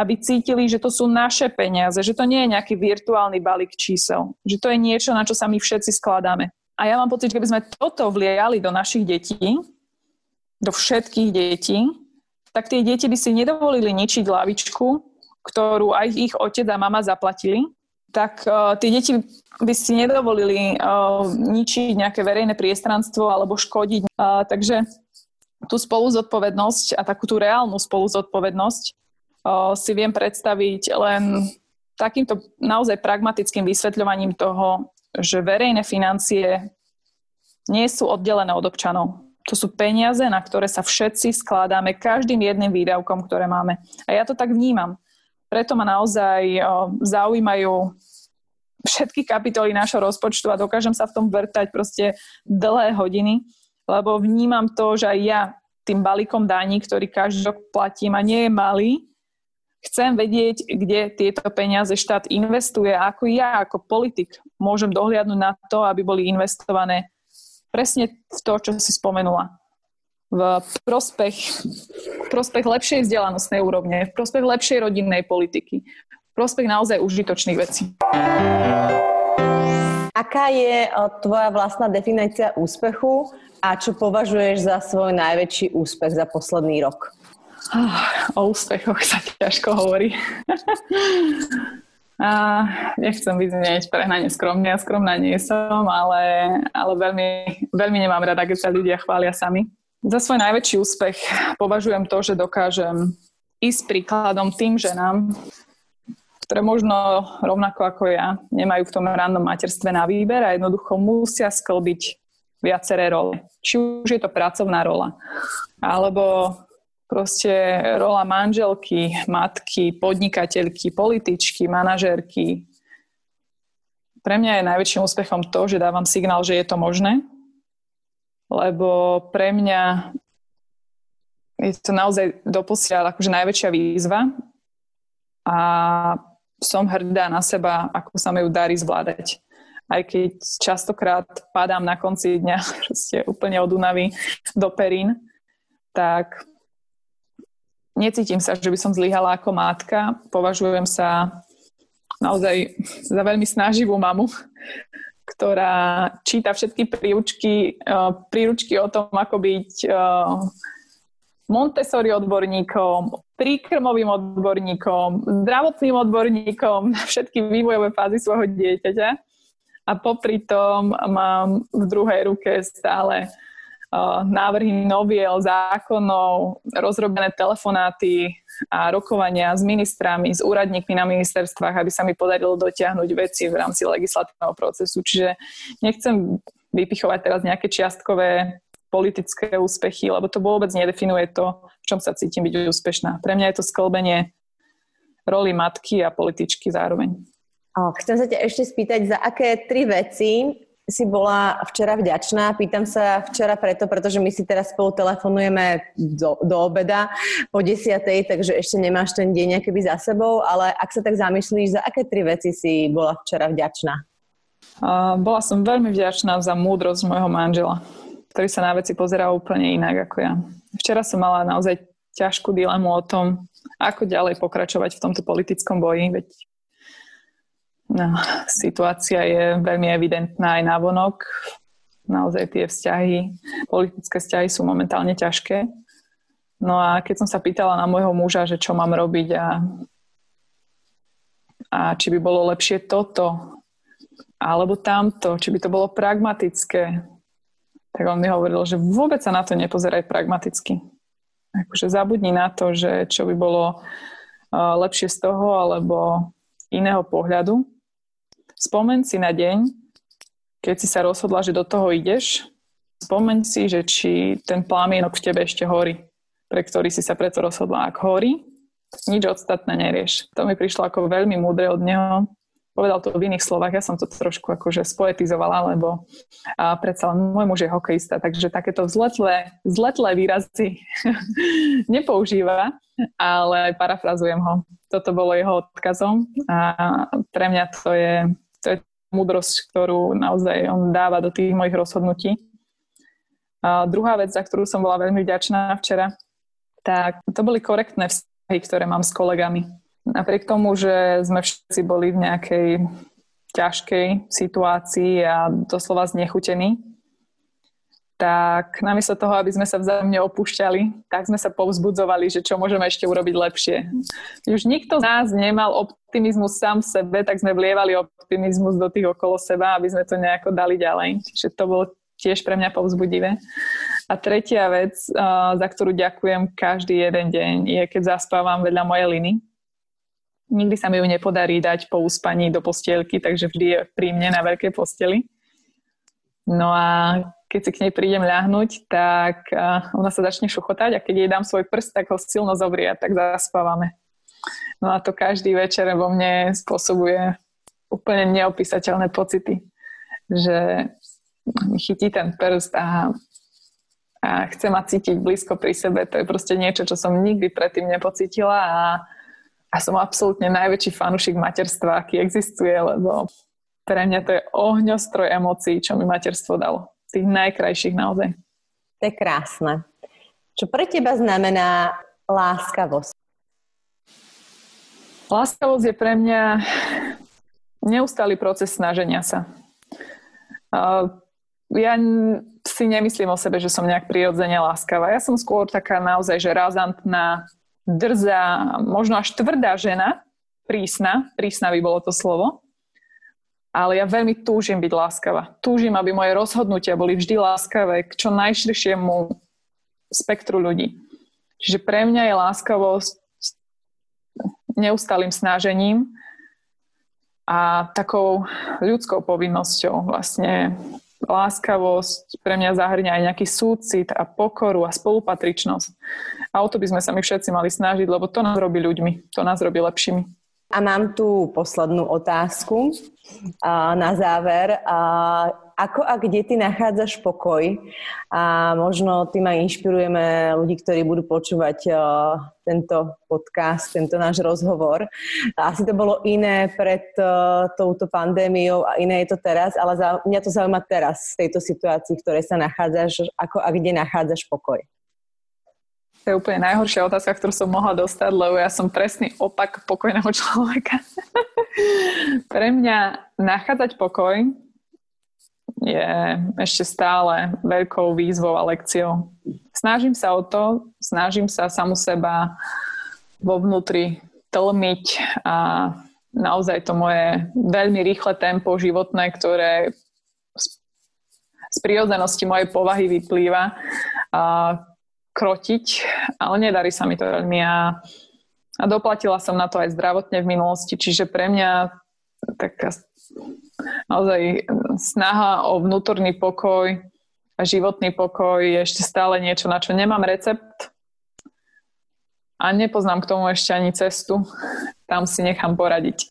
aby cítili, že to sú naše peniaze, že to nie je nejaký virtuálny balík čísel, že to je niečo, na čo sa my všetci skladáme. A ja mám pocit, že keby sme toto vliali do našich detí, do všetkých detí, tak tie deti by si nedovolili ničiť lavičku, ktorú aj ich otec a mama zaplatili, tak uh, tie deti by si nedovolili uh, ničiť nejaké verejné priestranstvo alebo škodiť. Uh, takže tú spoluzodpovednosť a takú tú reálnu spoluzodpovednosť uh, si viem predstaviť len takýmto naozaj pragmatickým vysvetľovaním toho, že verejné financie nie sú oddelené od občanov. To sú peniaze, na ktoré sa všetci skladáme každým jedným výdavkom, ktoré máme. A ja to tak vnímam. Preto ma naozaj zaujímajú všetky kapitoly nášho rozpočtu a dokážem sa v tom vrtať proste dlhé hodiny, lebo vnímam to, že aj ja tým balíkom daní, ktorý každý rok platím a nie je malý, chcem vedieť, kde tieto peniaze štát investuje a ako ja ako politik môžem dohliadnúť na to, aby boli investované. Presne v to, čo si spomenula v prospech, v prospech lepšej vzdelanostnej úrovne, v prospech lepšej rodinnej politiky, v prospech naozaj užitočných vecí. Aká je tvoja vlastná definícia úspechu a čo považuješ za svoj najväčší úspech za posledný rok? O úspechoch sa ťažko hovorí. A nechcem vyznieť prehnane skromne, ja skromná nie som, ale, ale veľmi, veľmi nemám rada, keď sa ľudia chvália sami. Za svoj najväčší úspech považujem to, že dokážem ísť príkladom tým ženám, ktoré možno rovnako ako ja nemajú v tom rannom materstve na výber a jednoducho musia sklbiť viaceré role. Či už je to pracovná rola, alebo proste rola manželky, matky, podnikateľky, političky, manažérky. Pre mňa je najväčším úspechom to, že dávam signál, že je to možné lebo pre mňa je to naozaj doposiaľ akože najväčšia výzva a som hrdá na seba, ako sa mi ju darí zvládať. Aj keď častokrát padám na konci dňa proste úplne od únavy do perín, tak necítim sa, že by som zlyhala ako mátka. Považujem sa naozaj za veľmi snaživú mamu, ktorá číta všetky príručky, uh, príručky o tom, ako byť uh, Montessori odborníkom, príkrmovým odborníkom, zdravotným odborníkom na všetky vývojové fázy svojho dieťaťa. A popri tom mám v druhej ruke stále návrhy noviel, zákonov, rozrobené telefonáty a rokovania s ministrami, s úradníkmi na ministerstvách, aby sa mi podarilo dotiahnuť veci v rámci legislatívneho procesu. Čiže nechcem vypichovať teraz nejaké čiastkové politické úspechy, lebo to vôbec nedefinuje to, v čom sa cítim byť úspešná. Pre mňa je to sklbenie roli matky a političky zároveň. Chcem sa ťa ešte spýtať, za aké tri veci si bola včera vďačná. Pýtam sa včera preto, pretože my si teraz spolu telefonujeme do, do obeda po desiatej, takže ešte nemáš ten deň keby za sebou, ale ak sa tak zamyslíš, za aké tri veci si bola včera vďačná? Uh, bola som veľmi vďačná za múdrosť môjho manžela, ktorý sa na veci pozerá úplne inak ako ja. Včera som mala naozaj ťažkú dilemu o tom, ako ďalej pokračovať v tomto politickom boji, veď No, situácia je veľmi evidentná aj na vonok. Naozaj tie vzťahy, politické vzťahy sú momentálne ťažké. No a keď som sa pýtala na môjho muža, že čo mám robiť a, a či by bolo lepšie toto alebo tamto, či by to bolo pragmatické, tak on mi hovoril, že vôbec sa na to nepozeraj pragmaticky. Akože zabudni na to, že čo by bolo uh, lepšie z toho alebo iného pohľadu Spomeň si na deň, keď si sa rozhodla, že do toho ideš, spomeň si, že či ten plámienok v tebe ešte horí, pre ktorý si sa preto rozhodla. Ak horí, nič ostatné nerieš. To mi prišlo ako veľmi múdre od neho. Povedal to v iných slovách, ja som to trošku akože spoetizovala, lebo a predsa môj muž je hokejista, takže takéto vzletlé, vzletlé výrazy nepoužíva, ale parafrazujem ho. Toto bolo jeho odkazom a pre mňa to je to je múdrosť, ktorú naozaj on dáva do tých mojich rozhodnutí. A druhá vec, za ktorú som bola veľmi vďačná včera, tak to boli korektné vzťahy, ktoré mám s kolegami. napriek tomu, že sme všetci boli v nejakej ťažkej situácii a doslova znechutení, tak namiesto toho, aby sme sa vzájomne opúšťali, tak sme sa povzbudzovali, že čo môžeme ešte urobiť lepšie. Už nikto z nás nemal optimizmus sám v sebe, tak sme vlievali optimizmus do tých okolo seba, aby sme to nejako dali ďalej. Čiže to bolo tiež pre mňa povzbudivé. A tretia vec, za ktorú ďakujem každý jeden deň, je keď zaspávam vedľa mojej liny. Nikdy sa mi ju nepodarí dať po uspaní do postielky, takže vždy je pri mne na veľkej posteli. No a keď si k nej prídem ľahnuť, tak ona sa začne šuchotať a keď jej dám svoj prst, tak ho silno zobrie a tak zaspávame. No a to každý večer vo mne spôsobuje úplne neopísateľné pocity, že mi chytí ten prst a, a chce ma cítiť blízko pri sebe. To je proste niečo, čo som nikdy predtým nepocítila a, a som absolútne najväčší fanušik materstva, aký existuje, lebo pre mňa to je ohňostroj emócií, čo mi materstvo dalo tých najkrajších naozaj. To je krásne. Čo pre teba znamená láskavosť? Láskavosť je pre mňa neustály proces snaženia sa. Ja si nemyslím o sebe, že som nejak prirodzene láskavá. Ja som skôr taká naozaj, že razantná, drzá, možno až tvrdá žena, prísna, prísna by bolo to slovo ale ja veľmi túžim byť láskavá. Túžim, aby moje rozhodnutia boli vždy láskavé k čo najširšiemu spektru ľudí. Čiže pre mňa je láskavosť neustálým snažením a takou ľudskou povinnosťou vlastne láskavosť pre mňa zahrňa aj nejaký súcit a pokoru a spolupatričnosť. A o to by sme sa my všetci mali snažiť, lebo to nás robí ľuďmi, to nás robí lepšími. A mám tu poslednú otázku na záver. Ako a kde ty nachádzaš pokoj? A možno tým aj inšpirujeme ľudí, ktorí budú počúvať tento podcast, tento náš rozhovor. Asi to bolo iné pred touto pandémiou a iné je to teraz, ale mňa to zaujíma teraz v tejto situácii, v ktorej sa nachádzaš, ako a kde nachádzaš pokoj. To je úplne najhoršia otázka, ktorú som mohla dostať, lebo ja som presný opak pokojného človeka. Pre mňa nachádzať pokoj je ešte stále veľkou výzvou a lekciou. Snažím sa o to, snažím sa samu seba vo vnútri tlmiť a naozaj to moje veľmi rýchle tempo životné, ktoré z prírodzenosti mojej povahy vyplýva, a krotiť, ale nedarí sa mi to veľmi a, a doplatila som na to aj zdravotne v minulosti, čiže pre mňa taká naozaj snaha o vnútorný pokoj a životný pokoj je ešte stále niečo, na čo nemám recept a nepoznám k tomu ešte ani cestu. Tam si nechám poradiť.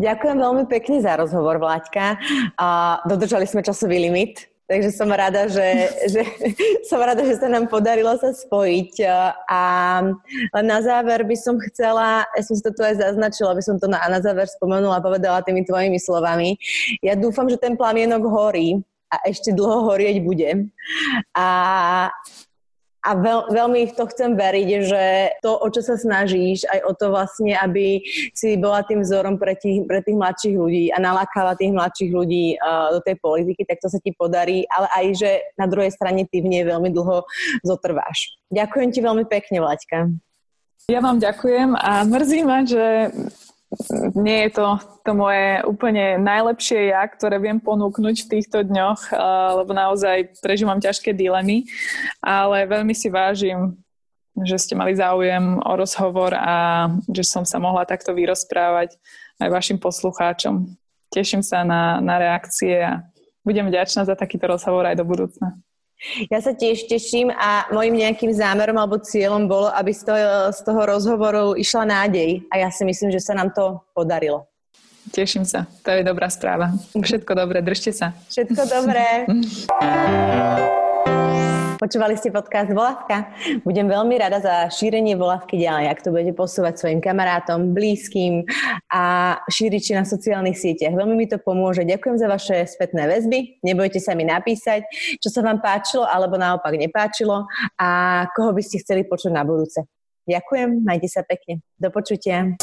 Ďakujem veľmi pekne za rozhovor, Vláďka. A dodržali sme časový limit. Takže som rada, že, že, som rada, že sa nám podarilo sa spojiť. A len na záver by som chcela, ja som si to tu aj zaznačila, aby som to na, na záver spomenula a povedala tými tvojimi slovami. Ja dúfam, že ten plamienok horí a ešte dlho horieť bude. A a veľ, veľmi v to chcem veriť, že to, o čo sa snažíš, aj o to vlastne, aby si bola tým vzorom pre tých, pre tých mladších ľudí a nalákala tých mladších ľudí uh, do tej politiky, tak to sa ti podarí, ale aj, že na druhej strane ty v nej veľmi dlho zotrváš. Ďakujem ti veľmi pekne, Vlaďka. Ja vám ďakujem a mrzí ma, že nie je to to moje úplne najlepšie ja, ktoré viem ponúknuť v týchto dňoch, lebo naozaj prežívam ťažké dilemy, ale veľmi si vážim, že ste mali záujem o rozhovor a že som sa mohla takto vyrozprávať aj vašim poslucháčom. Teším sa na, na reakcie a budem vďačná za takýto rozhovor aj do budúcna. Ja sa tiež teším a môjim nejakým zámerom alebo cieľom bolo, aby z toho, z toho rozhovoru išla nádej a ja si myslím, že sa nám to podarilo. Teším sa, to je dobrá správa. Všetko dobré, držte sa. Všetko dobré. Počúvali ste podcast Volavka. Budem veľmi rada za šírenie Volavky ďalej, ak to budete posúvať svojim kamarátom, blízkym a šíriť na sociálnych sieťach. Veľmi mi to pomôže. Ďakujem za vaše spätné väzby. Nebojte sa mi napísať, čo sa vám páčilo alebo naopak nepáčilo a koho by ste chceli počuť na budúce. Ďakujem, majte sa pekne. Do počutia.